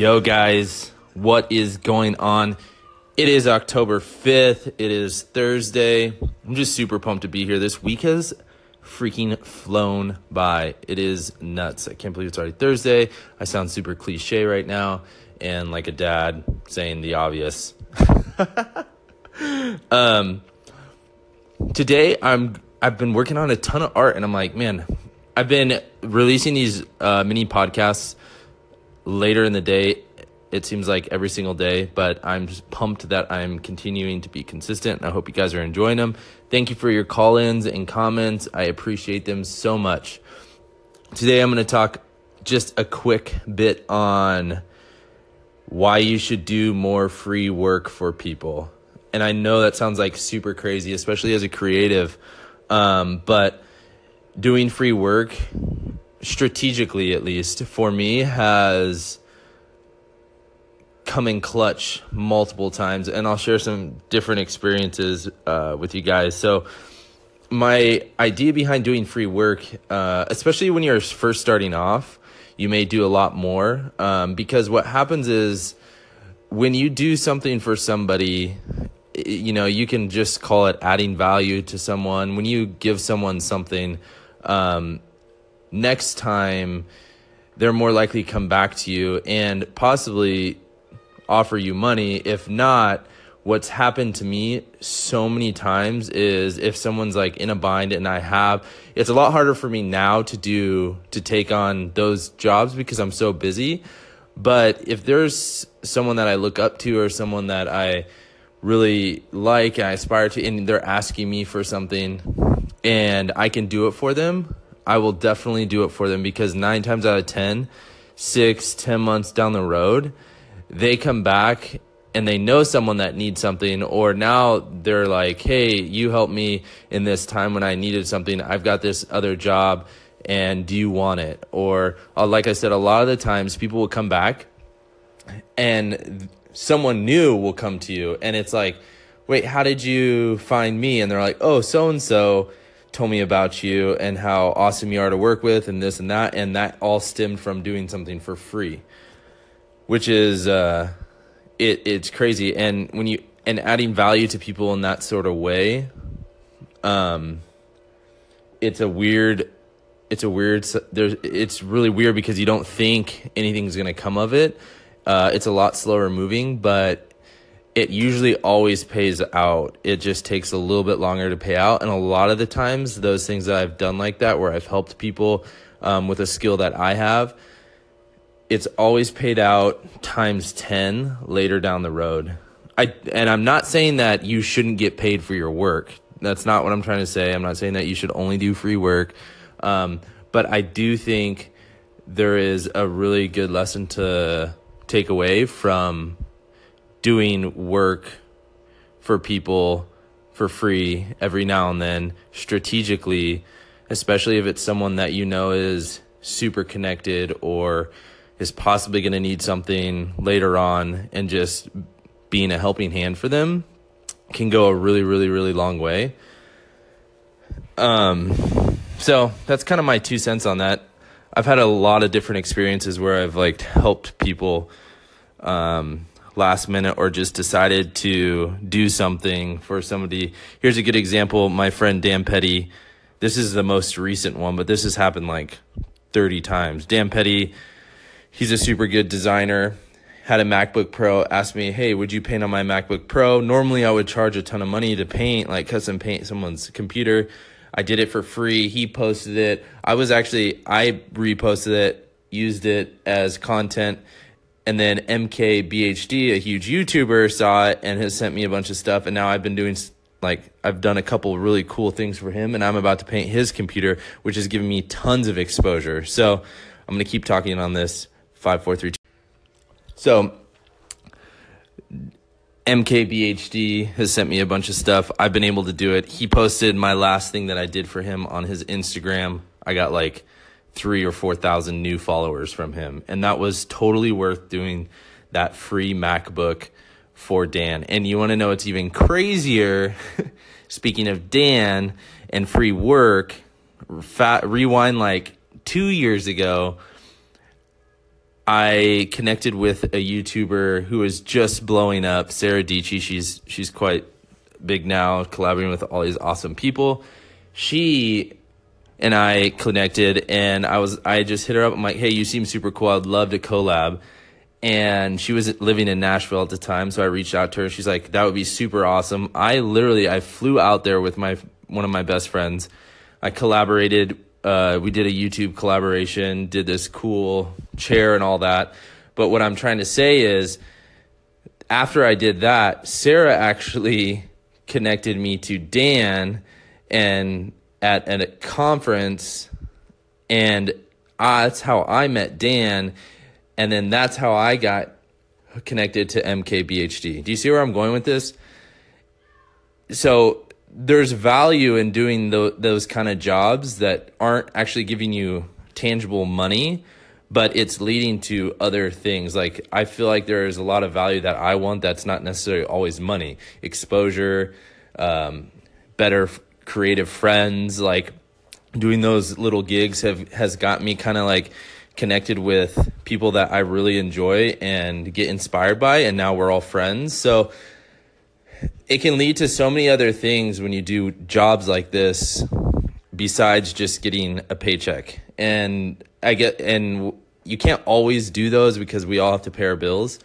Yo, guys, what is going on? It is October 5th. It is Thursday. I'm just super pumped to be here. This week has freaking flown by. It is nuts. I can't believe it's already Thursday. I sound super cliche right now and like a dad saying the obvious. um, today I'm I've been working on a ton of art and I'm like, man, I've been releasing these uh, mini podcasts later in the day. It seems like every single day, but I'm just pumped that I'm continuing to be consistent. I hope you guys are enjoying them. Thank you for your call ins and comments. I appreciate them so much. Today, I'm going to talk just a quick bit on why you should do more free work for people. And I know that sounds like super crazy, especially as a creative. Um, but doing free work strategically at least for me has come in clutch multiple times and i'll share some different experiences uh, with you guys. So my idea behind doing free work uh, especially when you're first starting off you may do a lot more um, because what happens is when you do something for somebody you know you can just call it adding value to someone. When you give someone something um, next time they're more likely to come back to you and possibly offer you money. If not, what's happened to me so many times is if someone's like in a bind and I have, it's a lot harder for me now to do, to take on those jobs because I'm so busy. But if there's someone that I look up to or someone that I really like and I aspire to, and they're asking me for something and I can do it for them, I will definitely do it for them because nine times out of ten, six, ten months down the road, they come back and they know someone that needs something, or now they're like, hey, you helped me in this time when I needed something. I've got this other job, and do you want it? Or, uh, like I said, a lot of the times people will come back and someone new will come to you, and it's like, wait, how did you find me? And they're like, oh, so and so told me about you and how awesome you are to work with and this and that and that all stemmed from doing something for free which is uh it it's crazy. And when you and adding value to people in that sort of way um it's a weird it's a weird there's it's really weird because you don't think anything's going to come of it. Uh it's a lot slower moving but it usually always pays out. It just takes a little bit longer to pay out. And a lot of the times, those things that I've done like that, where I've helped people um, with a skill that I have, it's always paid out times 10 later down the road. I, and I'm not saying that you shouldn't get paid for your work. That's not what I'm trying to say. I'm not saying that you should only do free work. Um, but I do think there is a really good lesson to take away from doing work for people for free every now and then strategically, especially if it's someone that you know is super connected or is possibly going to need something later on and just being a helping hand for them can go a really really really long way. Um so that's kind of my two cents on that. I've had a lot of different experiences where i've like helped people um last minute or just decided to do something for somebody. Here's a good example. My friend Dan Petty, this is the most recent one, but this has happened like 30 times. Dan Petty, he's a super good designer. Had a MacBook Pro, asked me, Hey, would you paint on my MacBook Pro? Normally, I would charge a ton of money to paint, like custom paint someone's computer. I did it for free. He posted it. I was actually, I reposted it, used it as content and then MKBHD, a huge YouTuber, saw it and has sent me a bunch of stuff. And now I've been doing like I've done a couple really cool things for him, and I'm about to paint his computer, which is giving me tons of exposure. So I'm gonna keep talking on this. Five, four, three, two. So MKBHD has sent me a bunch of stuff. I've been able to do it. He posted my last thing that I did for him on his Instagram. I got like three or 4,000 new followers from him. And that was totally worth doing that free MacBook for Dan. And you want to know what's even crazier? Speaking of Dan and free work, fat, rewind like two years ago, I connected with a YouTuber who is just blowing up, Sarah Dietschy. She's she's quite big now, collaborating with all these awesome people. She and I connected, and I was I just hit her up. I'm like, hey, you seem super cool. I'd love to collab. And she was living in Nashville at the time, so I reached out to her. She's like, that would be super awesome. I literally I flew out there with my one of my best friends. I collaborated. Uh, we did a YouTube collaboration, did this cool chair and all that. But what I'm trying to say is, after I did that, Sarah actually connected me to Dan and at, a conference and uh, that's how I met Dan and then that's how I got connected to MKBHD. Do you see where I'm going with this? So there's value in doing the, those kind of jobs that aren't actually giving you tangible money, but it's leading to other things. Like I feel like there is a lot of value that I want that's not necessarily always money, exposure, um, better creative friends. Like doing those little gigs have has got me kind of like connected with people that I really enjoy and get inspired by, and now we're all friends. So it can lead to so many other things when you do jobs like this besides just getting a paycheck. And I get and you can't always do those because we all have to pay our bills,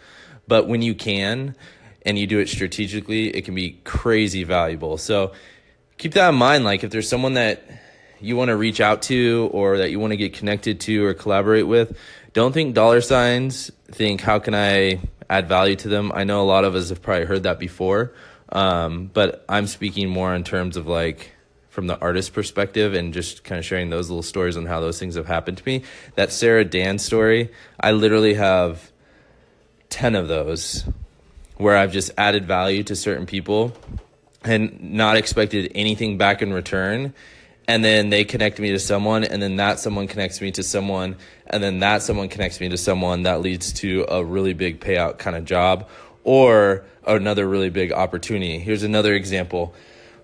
but when you can and you do it strategically, it can be crazy valuable. So keep that in mind like if there's someone that you want to reach out to or that you want to get connected to or collaborate with, don't think dollar signs, think how can I add value to them. I know a lot of us have probably heard that before. Um, but I'm speaking more in terms of like from the artist perspective and just kind of sharing those little stories on how those things have happened to me. That Sarah Dan story, I literally have 10 of those where I've just added value to certain people and not expected anything back in return. And then they connect me to someone, and then that someone connects me to someone, and then that someone connects me to someone that leads to a really big payout kind of job or another really big opportunity. Here's another example.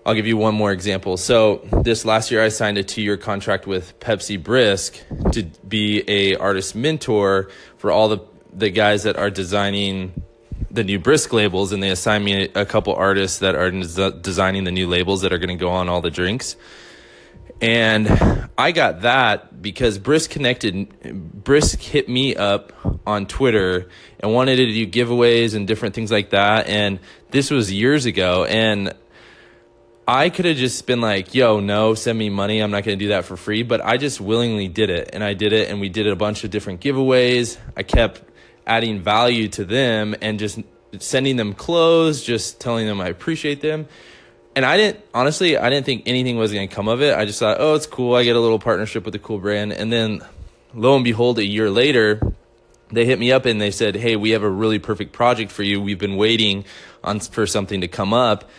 I'll give you one more example. So this last year, I signed a two-year contract with Pepsi Brisk to be a artist mentor for all the the guys that are designing the new Brisk labels, and they assigned me a, couple artists that are designing the new labels that are going to go on all the drinks. And I got that because Brisk connected, Brisk hit me up on Twitter and wanted to do giveaways and different things like that. And this was years ago. And I could have just been like, yo, no, send me money. I'm not going to do that for free. But I just willingly did it. And I did it. And we did a bunch of different giveaways. I kept adding value to them and just sending them clothes, just telling them I appreciate them and I didn't honestly, I didn't think anything was going to come of it. I just thought, oh, it's cool. I get a little partnership with a cool brand, and then lo and behold, a year later, they hit me up and they said, hey, we have a really perfect project for you. We've been waiting on for something to come up,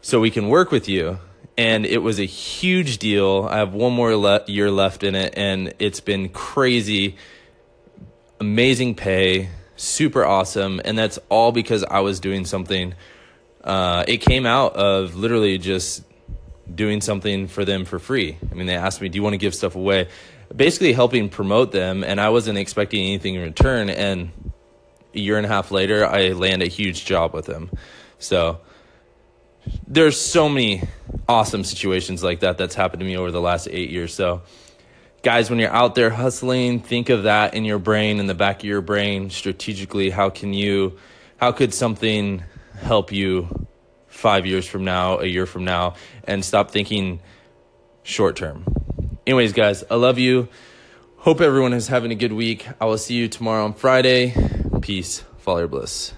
so we can work with you. And it was a huge deal. I have one more le- year left in it, and it's been crazy, amazing pay, super awesome, and that's all because I was doing something uh, it came out of literally just doing something for them for free. I mean, they asked me, "Do you want to give stuff away?" Basically, helping promote them, and I wasn't expecting anything in return. And a year and a half later, I land a huge job with them. So there's so many awesome situations like that that's happened to me over the last eight years. So, guys, when you're out there hustling, think of that in your brain, in the back of your brain, strategically. How can you? How could something help you five years from now, a year from now, and stop thinking short term. Anyways, guys, I love you. Hope everyone is having a good week. I will see you tomorrow on Friday. Peace. Follow your bliss.